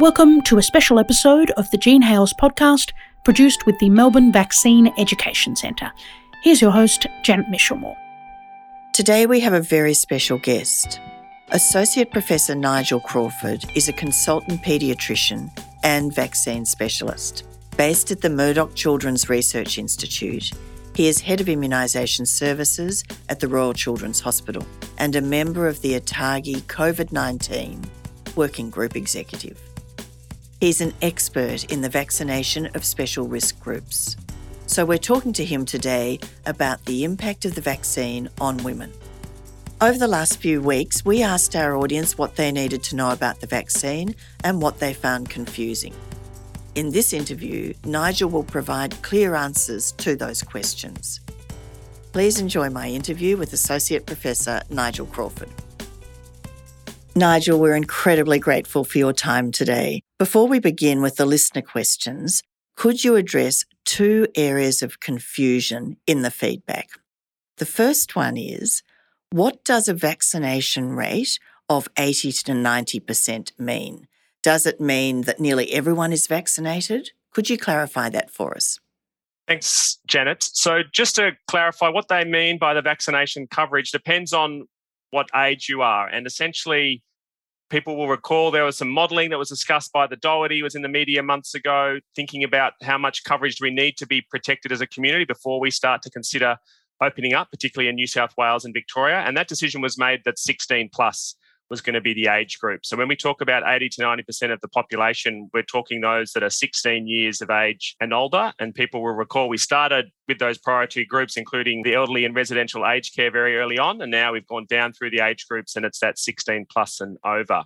Welcome to a special episode of the Jean Hailes podcast produced with the Melbourne Vaccine Education Centre. Here's your host, Janet Michelmore. Today we have a very special guest. Associate Professor Nigel Crawford is a consultant paediatrician and vaccine specialist. Based at the Murdoch Children's Research Institute, he is head of immunisation services at the Royal Children's Hospital and a member of the ATAGI COVID 19 Working Group Executive. He's an expert in the vaccination of special risk groups. So, we're talking to him today about the impact of the vaccine on women. Over the last few weeks, we asked our audience what they needed to know about the vaccine and what they found confusing. In this interview, Nigel will provide clear answers to those questions. Please enjoy my interview with Associate Professor Nigel Crawford. Nigel, we're incredibly grateful for your time today. Before we begin with the listener questions, could you address two areas of confusion in the feedback? The first one is what does a vaccination rate of 80 to 90% mean? Does it mean that nearly everyone is vaccinated? Could you clarify that for us? Thanks, Janet. So, just to clarify, what they mean by the vaccination coverage depends on what age you are. And essentially, people will recall there was some modelling that was discussed by the Doherty was in the media months ago, thinking about how much coverage do we need to be protected as a community before we start to consider opening up, particularly in New South Wales and Victoria. And that decision was made that 16 plus was going to be the age group. So when we talk about 80 to 90% of the population, we're talking those that are 16 years of age and older. And people will recall we started with those priority groups, including the elderly and residential aged care very early on. And now we've gone down through the age groups and it's that 16 plus and over.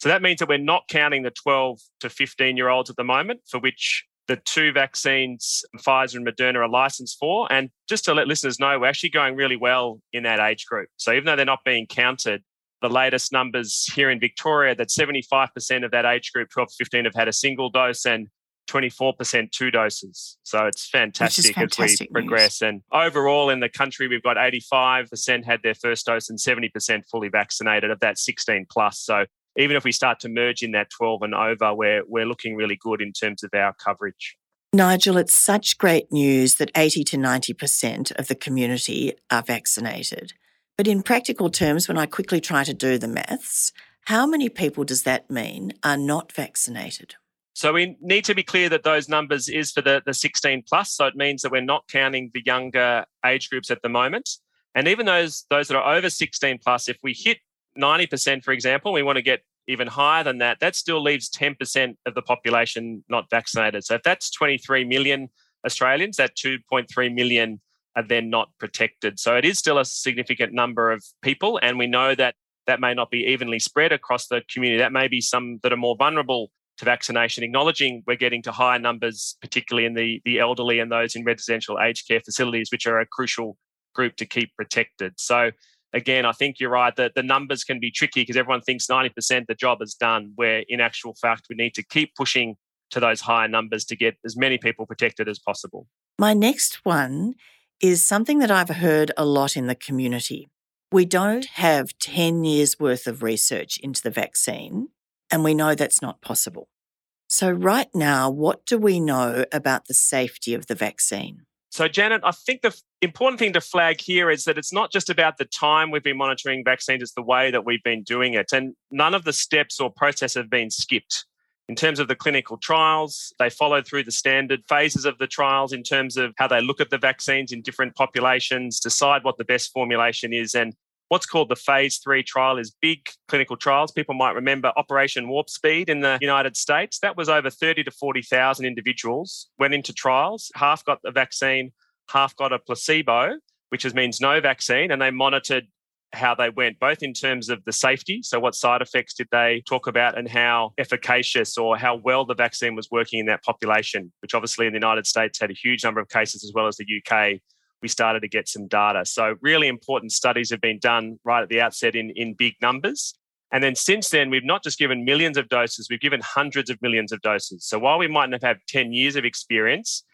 So that means that we're not counting the 12 to 15 year olds at the moment, for which the two vaccines, Pfizer and Moderna, are licensed for. And just to let listeners know, we're actually going really well in that age group. So even though they're not being counted, the latest numbers here in Victoria that 75% of that age group, 12 to 15, have had a single dose and 24% two doses. So it's fantastic, fantastic as we progress. And overall in the country, we've got 85% had their first dose and 70% fully vaccinated of that 16 plus. So even if we start to merge in that 12 and over, we're, we're looking really good in terms of our coverage. Nigel, it's such great news that 80 to 90% of the community are vaccinated. But in practical terms, when I quickly try to do the maths, how many people does that mean are not vaccinated? So we need to be clear that those numbers is for the, the 16 plus. So it means that we're not counting the younger age groups at the moment. And even those those that are over 16 plus, if we hit 90%, for example, we want to get even higher than that. That still leaves 10% of the population not vaccinated. So if that's 23 million Australians, that 2.3 million are then not protected. So it is still a significant number of people. And we know that that may not be evenly spread across the community. That may be some that are more vulnerable to vaccination, acknowledging we're getting to higher numbers, particularly in the, the elderly and those in residential aged care facilities, which are a crucial group to keep protected. So again, I think you're right that the numbers can be tricky because everyone thinks 90% the job is done, where in actual fact, we need to keep pushing to those higher numbers to get as many people protected as possible. My next one is something that I've heard a lot in the community. We don't have 10 years worth of research into the vaccine, and we know that's not possible. So, right now, what do we know about the safety of the vaccine? So, Janet, I think the important thing to flag here is that it's not just about the time we've been monitoring vaccines, it's the way that we've been doing it. And none of the steps or process have been skipped. In terms of the clinical trials, they followed through the standard phases of the trials in terms of how they look at the vaccines in different populations, decide what the best formulation is, and what's called the phase three trial is big clinical trials. People might remember Operation Warp Speed in the United States. That was over 30 to 40,000 individuals went into trials. Half got the vaccine, half got a placebo, which means no vaccine. And they monitored how they went, both in terms of the safety. So, what side effects did they talk about, and how efficacious or how well the vaccine was working in that population, which obviously in the United States had a huge number of cases as well as the UK we started to get some data. So, really important studies have been done right at the outset in, in big numbers. And then since then, we've not just given millions of doses, we've given hundreds of millions of doses. So, while we mightn't have had 10 years of experience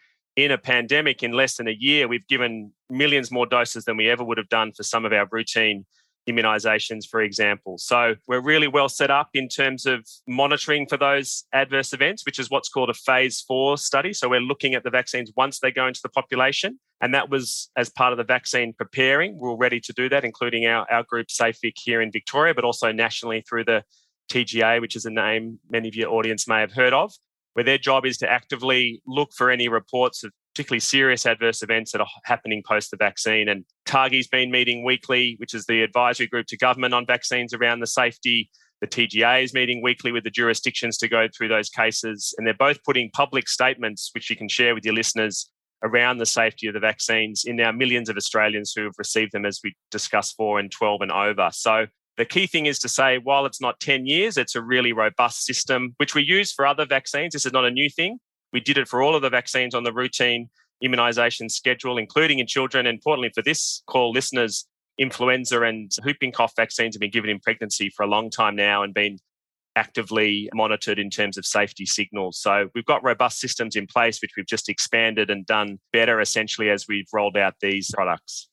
in a pandemic in less than a year, we've given millions more doses than we ever would have done for some of our routine immunizations, for example. So we're really well set up in terms of monitoring for those adverse events, which is what's called a phase four study. So we're looking at the vaccines once they go into the population. And that was as part of the vaccine preparing. We're ready to do that, including our, our group SafeVic here in Victoria, but also nationally through the TGA, which is a name many of your audience may have heard of, where their job is to actively look for any reports of particularly serious adverse events that are happening post the vaccine. And ATAGI's been meeting weekly, which is the advisory group to government on vaccines around the safety. The TGA is meeting weekly with the jurisdictions to go through those cases. And they're both putting public statements, which you can share with your listeners, around the safety of the vaccines in now millions of Australians who have received them, as we discussed, four and 12 and over. So the key thing is to say, while it's not 10 years, it's a really robust system, which we use for other vaccines. This is not a new thing. We did it for all of the vaccines on the routine immunisation schedule, including in children. And importantly, for this call, listeners, influenza and whooping cough vaccines have been given in pregnancy for a long time now and been actively monitored in terms of safety signals. So we've got robust systems in place, which we've just expanded and done better essentially as we've rolled out these products.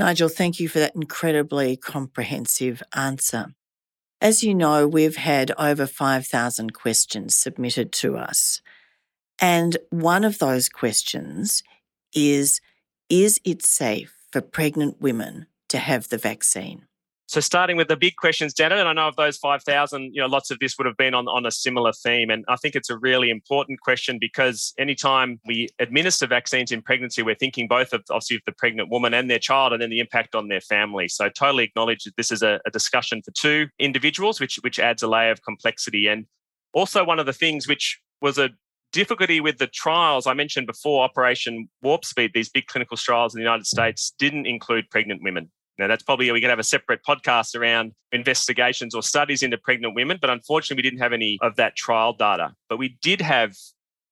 Nigel, thank you for that incredibly comprehensive answer. As you know, we've had over 5,000 questions submitted to us. And one of those questions is Is it safe for pregnant women to have the vaccine? So, starting with the big questions, Janet, and I know of those 5,000, you know, lots of this would have been on, on a similar theme. And I think it's a really important question because anytime we administer vaccines in pregnancy, we're thinking both of obviously of the pregnant woman and their child and then the impact on their family. So, totally acknowledge that this is a, a discussion for two individuals, which, which adds a layer of complexity. And also, one of the things which was a difficulty with the trials I mentioned before, Operation Warp Speed, these big clinical trials in the United States didn't include pregnant women. Now, that's probably, we could have a separate podcast around investigations or studies into pregnant women, but unfortunately, we didn't have any of that trial data. But we did have,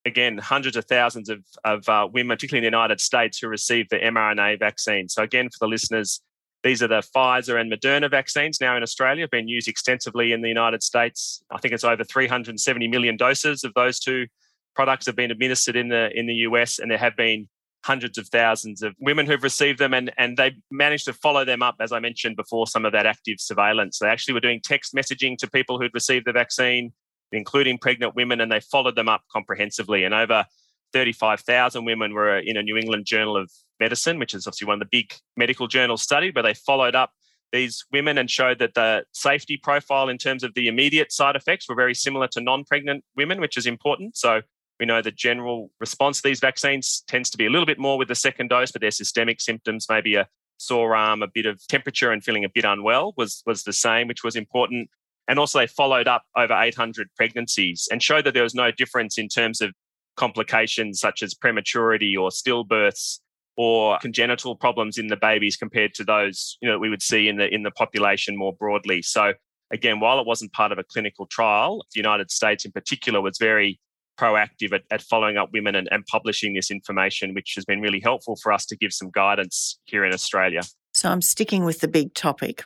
again, hundreds of thousands of, of uh, women, particularly in the United States, who received the mRNA vaccine. So, again, for the listeners, these are the Pfizer and Moderna vaccines now in Australia, have been used extensively in the United States. I think it's over 370 million doses of those two products have been administered in the in the US, and there have been hundreds of thousands of women who've received them, and and they managed to follow them up, as I mentioned before, some of that active surveillance. They actually were doing text messaging to people who'd received the vaccine, including pregnant women, and they followed them up comprehensively. And over 35,000 women were in a New England Journal of Medicine, which is obviously one of the big medical journals studied, where they followed up these women and showed that the safety profile in terms of the immediate side effects were very similar to non pregnant women, which is important. So we know the general response to these vaccines tends to be a little bit more with the second dose, but their systemic symptoms, maybe a sore arm, a bit of temperature, and feeling a bit unwell, was, was the same, which was important. And also, they followed up over 800 pregnancies and showed that there was no difference in terms of complications such as prematurity or stillbirths or congenital problems in the babies compared to those you know we would see in the in the population more broadly. So again, while it wasn't part of a clinical trial, the United States in particular was very proactive at, at following up women and, and publishing this information, which has been really helpful for us to give some guidance here in Australia. So I'm sticking with the big topic,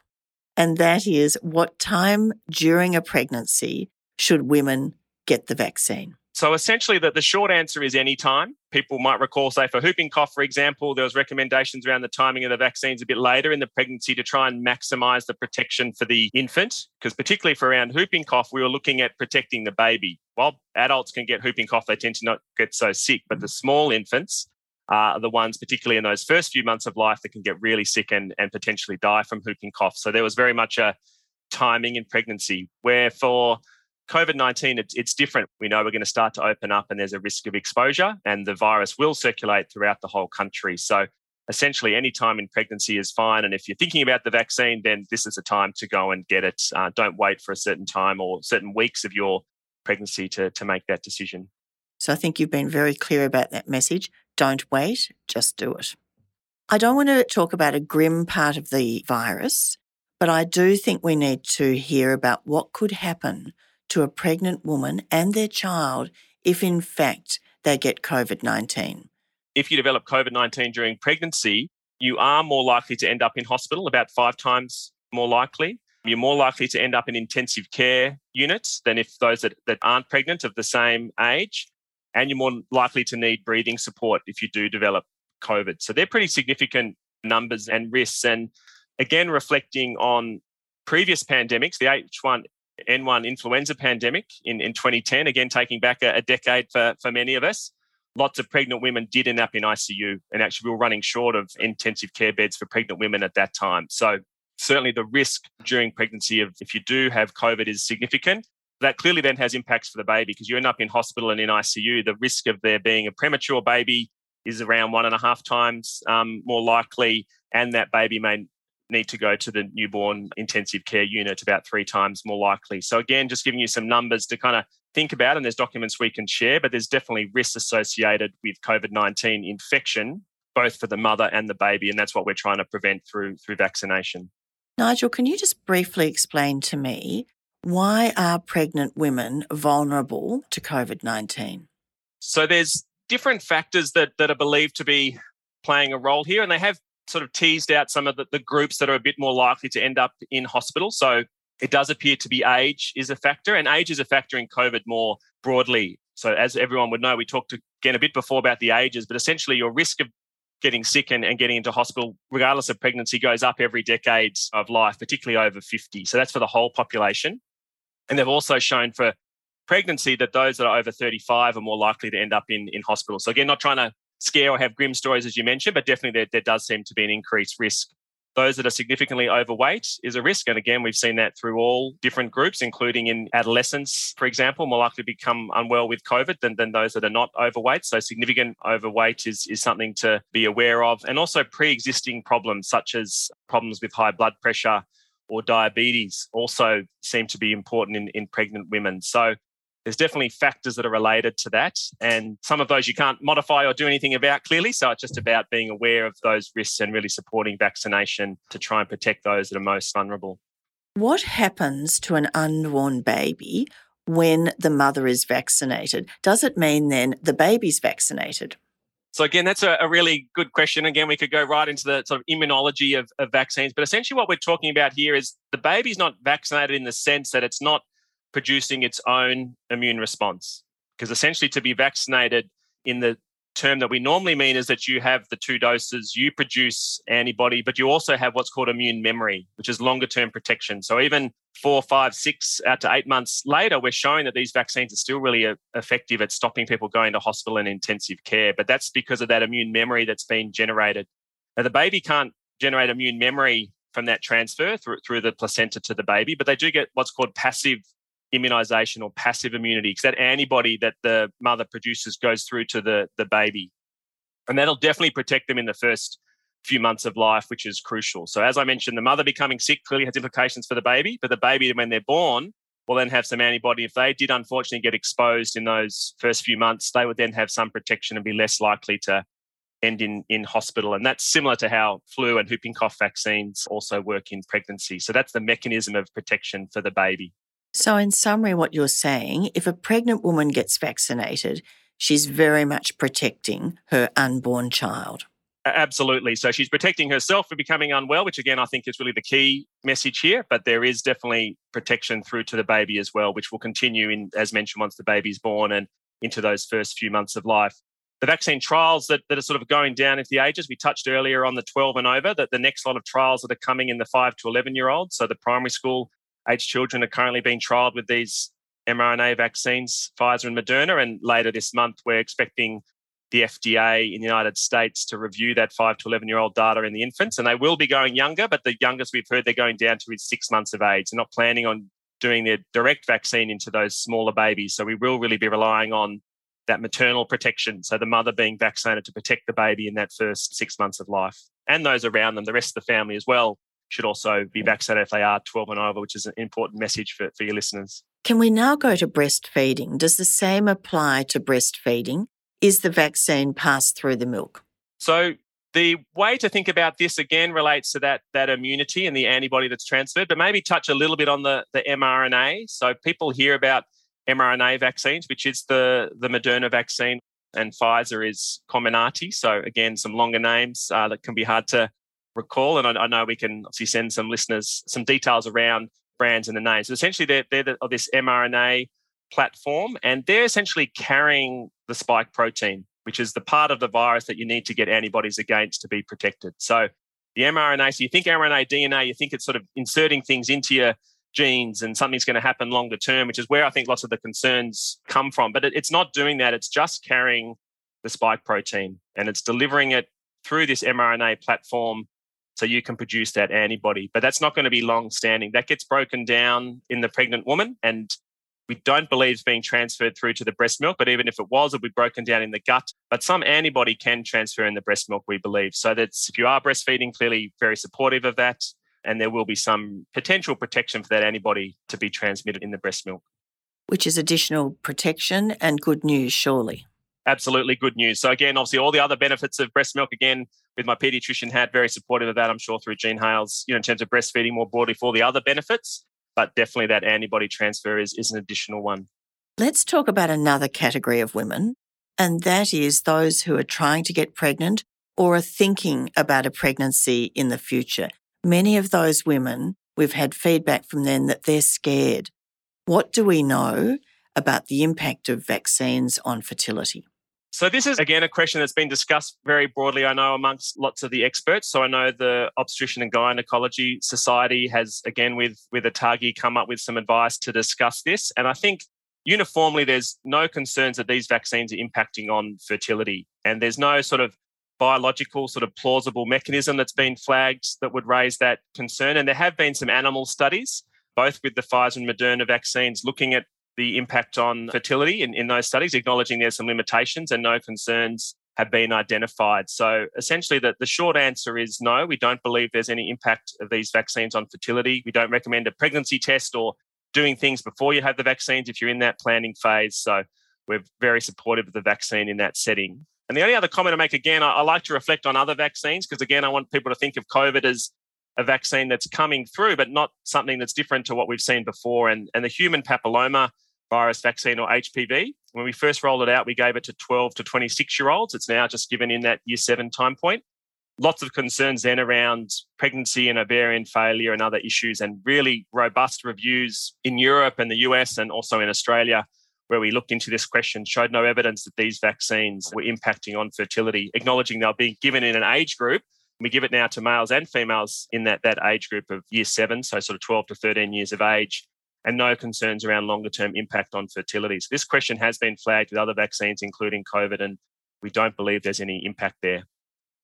and that is what time during a pregnancy should women get the vaccine? So essentially, the, the short answer is any time. People might recall, say, for whooping cough, for example, there was recommendations around the timing of the vaccines a bit later in the pregnancy to try and maximize the protection for the infant. Because particularly for around whooping cough, we were looking at protecting the baby. While adults can get whooping cough, they tend to not get so sick. But the small infants are the ones, particularly in those first few months of life, that can get really sick and, and potentially die from whooping cough. So there was very much a timing in pregnancy where for COVID 19, it's, it's different. We know we're going to start to open up and there's a risk of exposure, and the virus will circulate throughout the whole country. So, essentially, any time in pregnancy is fine. And if you're thinking about the vaccine, then this is a time to go and get it. Uh, don't wait for a certain time or certain weeks of your pregnancy to, to make that decision. So, I think you've been very clear about that message. Don't wait, just do it. I don't want to talk about a grim part of the virus, but I do think we need to hear about what could happen to a pregnant woman and their child if, in fact, they get COVID 19. If you develop COVID 19 during pregnancy, you are more likely to end up in hospital, about five times more likely. You're more likely to end up in intensive care units than if those that, that aren't pregnant of the same age. And you're more likely to need breathing support if you do develop COVID. So they're pretty significant numbers and risks. And again, reflecting on previous pandemics, the H1N1 influenza pandemic in, in 2010, again, taking back a, a decade for, for many of us, lots of pregnant women did end up in ICU. And actually, we were running short of intensive care beds for pregnant women at that time. So, certainly the risk during pregnancy of if you do have COVID is significant. That clearly then has impacts for the baby because you end up in hospital and in ICU. The risk of there being a premature baby is around one and a half times um, more likely, and that baby may need to go to the newborn intensive care unit about three times more likely. So, again, just giving you some numbers to kind of think about, and there's documents we can share, but there's definitely risks associated with COVID 19 infection, both for the mother and the baby. And that's what we're trying to prevent through, through vaccination. Nigel, can you just briefly explain to me why are pregnant women vulnerable to COVID 19? So, there's different factors that, that are believed to be playing a role here, and they have sort of teased out some of the, the groups that are a bit more likely to end up in hospital. So it does appear to be age is a factor, and age is a factor in COVID more broadly. So, as everyone would know, we talked again a bit before about the ages, but essentially your risk of getting sick and, and getting into hospital, regardless of pregnancy, goes up every decade of life, particularly over 50. So, that's for the whole population. And they've also shown for pregnancy that those that are over 35 are more likely to end up in, in hospital. So, again, not trying to scare or have grim stories, as you mentioned, but definitely there, there does seem to be an increased risk. Those that are significantly overweight is a risk. And again, we've seen that through all different groups, including in adolescents, for example, more likely to become unwell with COVID than, than those that are not overweight. So significant overweight is, is something to be aware of. And also pre-existing problems such as problems with high blood pressure or diabetes also seem to be important in, in pregnant women. So there's definitely factors that are related to that. And some of those you can't modify or do anything about clearly. So it's just about being aware of those risks and really supporting vaccination to try and protect those that are most vulnerable. What happens to an unborn baby when the mother is vaccinated? Does it mean then the baby's vaccinated? So again, that's a, a, really good question. Again, we could go right into the sort of immunology of, of vaccines, but essentially what we're talking about here is the baby's not vaccinated in the sense that it's not producing its own immune response. Because essentially, to be vaccinated in the term that we normally mean is that you have the two doses, you produce antibody, but you also have what's called immune memory, which is longer term protection. So even four, five, six out to eight months later, we're showing that these vaccines are still really uh, effective at stopping people going to hospital and intensive care. But that's because of that immune memory that's been generated. Now, the baby can't generate immune memory from that transfer through, through the placenta to the baby, but they do get what's called passive immunization or passive immunity because that antibody that the mother produces goes through to the, the baby. And that'll definitely protect them in the first few months of life, which is crucial. So, as I mentioned, the mother becoming sick clearly has implications for the baby, but the baby, when they're born, will then have some antibody. If they did unfortunately get exposed in those first few months, they would then have some protection and be less likely to end in, in hospital. And that's similar to how flu and whooping cough vaccines also work in pregnancy. So, that's the mechanism of protection for the baby. So, in summary, what you're saying, if a pregnant woman gets vaccinated, she's very much protecting her unborn child. Absolutely. So she's protecting herself from becoming unwell, which again, I think is really the key message here. But there is definitely protection through to the baby as well, which will continue in, as mentioned, once the baby's born and into those first few months of life. The vaccine trials that, that are sort of going down into the ages, we touched earlier on the 12 and over, that the next lot of trials that are coming in the 5 to 11 year olds. So the primary school age children are currently being trialled with these mRNA vaccines, Pfizer and Moderna. And later this month, we're expecting the FDA in the United States to review that 5 to 11 year old data in the infants. And they will be going younger, but the youngest we've heard they're going down to is six months of age. They're not planning on doing their direct vaccine into those smaller babies. So we will really be relying on that maternal protection. So the mother being vaccinated to protect the baby in that first six months of life and those around them, the rest of the family as well, should also be vaccinated if they are 12 and over, which is an important message for, for your listeners. Can we now go to breastfeeding? Does the same apply to breastfeeding? Is the vaccine passed through the milk? So the way to think about this again relates to that, that immunity and the antibody that's transferred, but maybe touch a little bit on the, the mRNA. So people hear about mRNA vaccines, which is the, the Moderna vaccine, and Pfizer is Comirnaty. So again, some longer names uh, that can be hard to recall. And I, I, know we can obviously send some listeners some details around brands and the names. So essentially, they're, they're the, this mRNA platform, and they're essentially carrying the spike protein, which is the part of the virus that you need to get antibodies against to be protected. So The mRNA, so you think mRNA, DNA, you think it's sort of inserting things into your genes and something's going to happen longer term, which is where I think lots of the concerns come from. But it, it's not doing that. It's just carrying the spike protein and it's delivering it through this mRNA platform so you can produce that antibody. But that's not going to be long standing. That gets broken down in the pregnant woman and we don't believe it's being transferred through to the breast milk, but even if it was, it'll be broken down in the gut. But some antibody can transfer in the breast milk, we believe. So that's if you are breastfeeding, clearly very supportive of that. And there will be some potential protection for that antibody to be transmitted in the breast milk. Which is additional protection and good news, surely absolutely good news. So again, obviously all the other benefits of breast milk, again, with my pediatrician hat, very supportive of that, I'm sure through Jean Hailes, you know, in terms of breastfeeding more broadly for the other benefits. But definitely that antibody transfer is, is an additional one. Let's talk about another category of women, and that is those who are trying to get pregnant or are thinking about a pregnancy in the future. Many of those women, we've had feedback from them that they're scared. What do we know about the impact of vaccines on fertility? So this is again a question that's been discussed very broadly, I know, amongst lots of the experts. So I know the Obstetrician and Gynecology Society has again with with ATAGI come up with some advice to discuss this. And I think uniformly there's no concerns that these vaccines are impacting on fertility. And there's no sort of biological sort of plausible mechanism that's been flagged that would raise that concern. And there have been some animal studies, both with the Pfizer and Moderna vaccines, looking at the impact on fertility in, in those studies, acknowledging there's some limitations and no concerns have been identified. So essentially, the, the short answer is no, we don't believe there's any impact of these vaccines on fertility. We don't recommend a pregnancy test or doing things before you have the vaccines if you're in that planning phase. So we're very supportive of the vaccine in that setting. And the only other comment I make again, I, I like to reflect on other vaccines because again, I want people to think of COVID as a vaccine that's coming through, but not something that's different to what we've seen before. And, and the human papilloma virus vaccine or HPV. When we first rolled it out, we gave it to 12 to 26 year olds. It's now just given in that year seven time point. Lots of concerns then around pregnancy and ovarian failure and other issues, and really robust reviews in Europe and the US and also in Australia, where we looked into this question, showed no evidence that these vaccines were impacting on fertility, acknowledging they're being given in an age group we give it now to males and females in that, that age group of year seven, so sort of 12 to 13 years of age and no concerns around longer term impact on fertility. So this question has been flagged with other vaccines, including COVID, and we don't believe there's any impact there.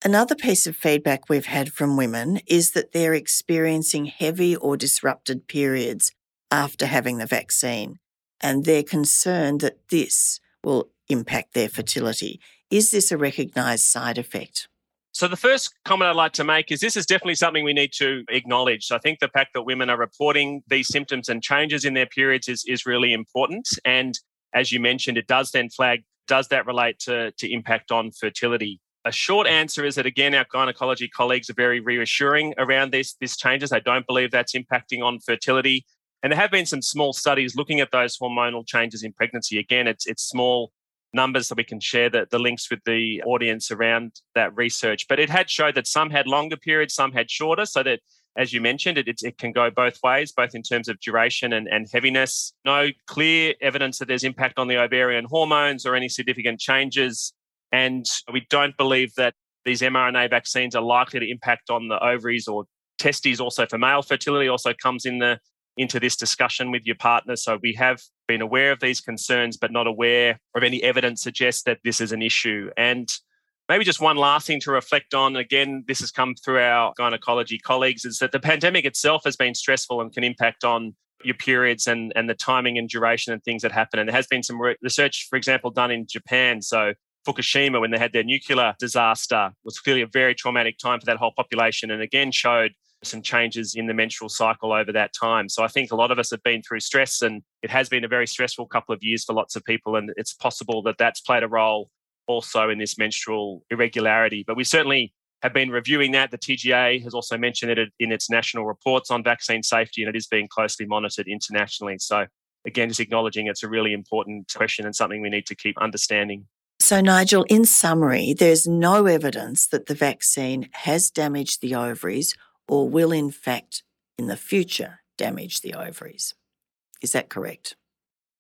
Another piece of feedback we've had from women is that they're experiencing heavy or disrupted periods after having the vaccine, and they're concerned that this will impact their fertility. Is this a recognised side effect? So, the first comment I'd like to make is this is definitely something we need to acknowledge. I think the fact that women are reporting these symptoms and changes in their periods is, is really important. And as you mentioned, it does then flag does that relate to, to impact on fertility? A short answer is that again, our gynecology colleagues are very reassuring around this, this changes. They don't believe that's impacting on fertility. And there have been some small studies looking at those hormonal changes in pregnancy. Again, it's it's small numbers so we can share the, the links with the audience around that research. But it had showed that some had longer periods, some had shorter, so that as you mentioned, it, it, it can go both ways, both in terms of duration and, and heaviness. No clear evidence that there's impact on the ovarian hormones or any significant changes. And we don't believe that these mRNA vaccines are likely to impact on the ovaries or testes also for male fertility also comes in the into this discussion with your partner. So we have been aware of these concerns, but not aware of any evidence suggests that this is an issue. And maybe just one last thing to reflect on again, this has come through our gynecology colleagues is that the pandemic itself has been stressful and can impact on your periods and, and the timing and duration and things that happen. And there has been some research, for example, done in Japan. So Fukushima, when they had their nuclear disaster, was clearly a very traumatic time for that whole population and again showed some changes in the menstrual cycle over that time. So I think a lot of us have been through stress and it has been a very stressful couple of years for lots of people. And it's possible that that's played a role also in this menstrual irregularity. But we certainly have been reviewing that. The TGA has also mentioned it in its national reports on vaccine safety and it is being closely monitored internationally. So again, just acknowledging it's a really important question and something we need to keep understanding. So, Nigel, in summary, there's no evidence that the vaccine has damaged the ovaries or will in fact in the future damage the ovaries. Is that correct?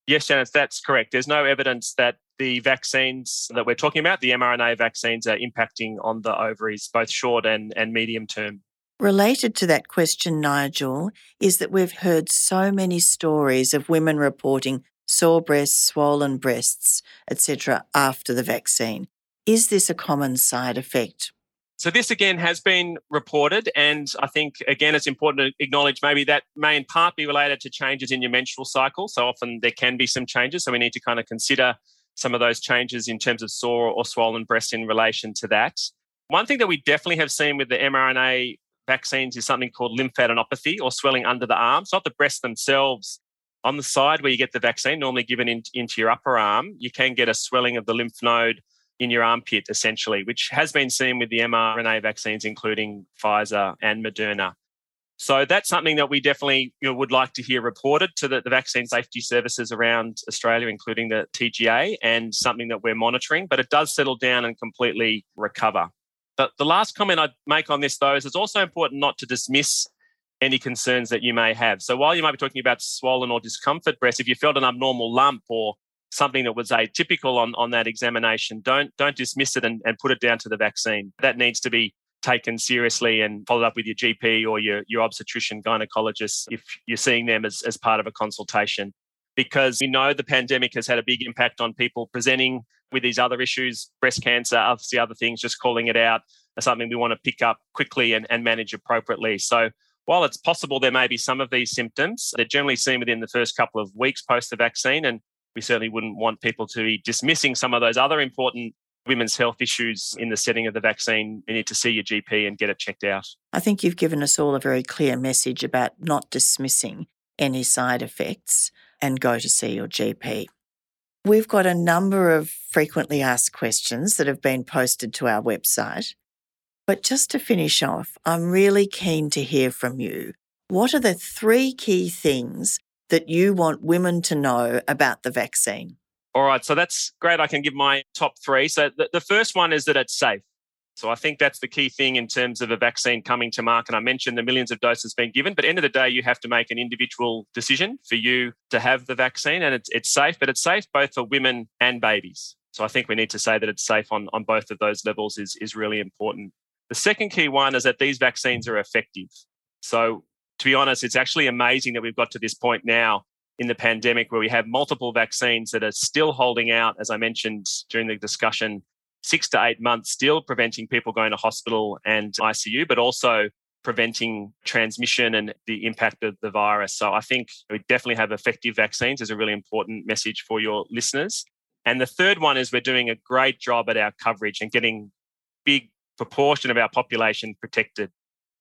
Yes, Janice, that's correct. There's no evidence that the vaccines that we're talking about, the mRNA vaccines, are impacting on the ovaries, both short and, and medium term. Related to that question, Nigel, is that we've heard so many stories of women reporting sore breasts, swollen breasts, etc., after the vaccine. Is this a common side effect? So, this again has been reported. And I think, again, it's important to acknowledge maybe that may in part be related to changes in your menstrual cycle. So, often there can be some changes. So, we need to kind of consider some of those changes in terms of sore or swollen breast in relation to that. One thing that we definitely have seen with the mRNA vaccines is something called lymphadenopathy or swelling under the arms, not the breasts themselves. On the side where you get the vaccine, normally given in, into your upper arm, you can get a swelling of the lymph node in your armpit, essentially, which has been seen with the mRNA vaccines, including Pfizer and Moderna. So that's something that we definitely you know, would like to hear reported to the, the, vaccine safety services around Australia, including the TGA, and something that we're monitoring. But it does settle down and completely recover. The, the last comment I'd make on this, though, is it's also important not to dismiss any concerns that you may have. So while you might be talking about swollen or discomfort breast, if you felt an abnormal lump or something that was atypical on, on that examination, don't don't dismiss it and, and put it down to the vaccine. That needs to be taken seriously and followed up with your GP or your, your obstetrician gynecologist if you're seeing them as, as part of a consultation. Because we know the pandemic has had a big impact on people presenting with these other issues, breast cancer, obviously other things, just calling it out as something we want to pick up quickly and, and manage appropriately. So while it's possible there may be some of these symptoms, they're generally seen within the first couple of weeks post the vaccine. And we certainly wouldn't want people to be dismissing some of those other important women's health issues in the setting of the vaccine. You need to see your GP and get it checked out. I think you've given us all a very clear message about not dismissing any side effects and go to see your GP. We've got a number of frequently asked questions that have been posted to our website. But just to finish off, I'm really keen to hear from you. What are the three key things that you want women to know about the vaccine? All right, so that's great. I can give my top three. So the, the first one is that it's safe. So I think that's the key thing in terms of a vaccine coming to market. And I mentioned the millions of doses being given, but end of the day, you have to make an individual decision for you to have the vaccine, and it's it's safe. But it's safe both for women and babies. So I think we need to say that it's safe on on both of those levels is is really important. The second key one is that these vaccines are effective. So to be honest, it's actually amazing that we've got to this point now in the pandemic where we have multiple vaccines that are still holding out, as I mentioned during the discussion, six to eight months, still preventing people going to hospital and ICU, but also preventing transmission and the impact of the virus. So I think we definitely have effective vaccines is a really important message for your listeners. And the third one is we're doing a great job at our coverage and getting big proportion of our population protected.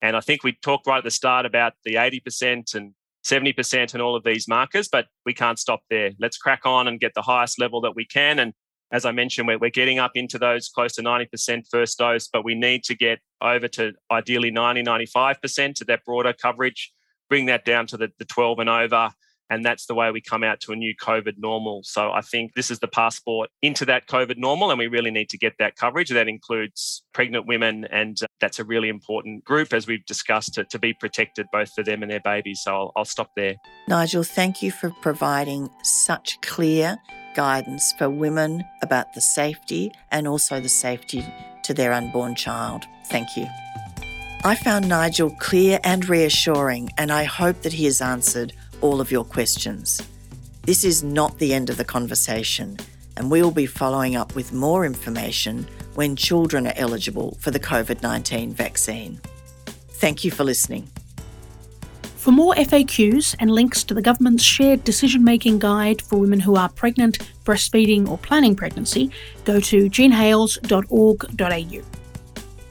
And I think we talked right at the start about the 80% and 70% and all of these markers, but we can't stop there. Let's crack on and get the highest level that we can. And as I mentioned, we're, we're getting up into those close to 90% first dose, but we need to get over to ideally 90, 95% to that broader coverage, bring that down to the, the 12 and over. And that's the way we come out to a new COVID normal. So I think this is the passport into that COVID normal, and we really need to get that coverage. That includes pregnant women, and uh, that's a really important group, as we've discussed, to, to be protected both for them and their babies. So I'll, I'll stop there. Nigel, thank you for providing such clear guidance for women about the safety and also the safety to their unborn child. Thank you. I found Nigel clear and reassuring, and I hope that he has answered all of your questions. This is not the end of the conversation, and we will be following up with more information when children are eligible for the COVID 19 vaccine. Thank you for listening. For more FAQs and links to the government's shared decision making guide for women who are pregnant, breastfeeding, or planning pregnancy, go to jeanhailes.org.au.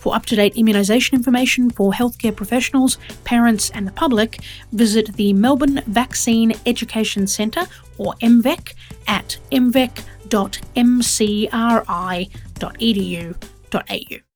For up to date immunisation information for healthcare professionals, parents, and the public, visit the Melbourne Vaccine Education Centre or MVEC at mvec.mcri.edu.au.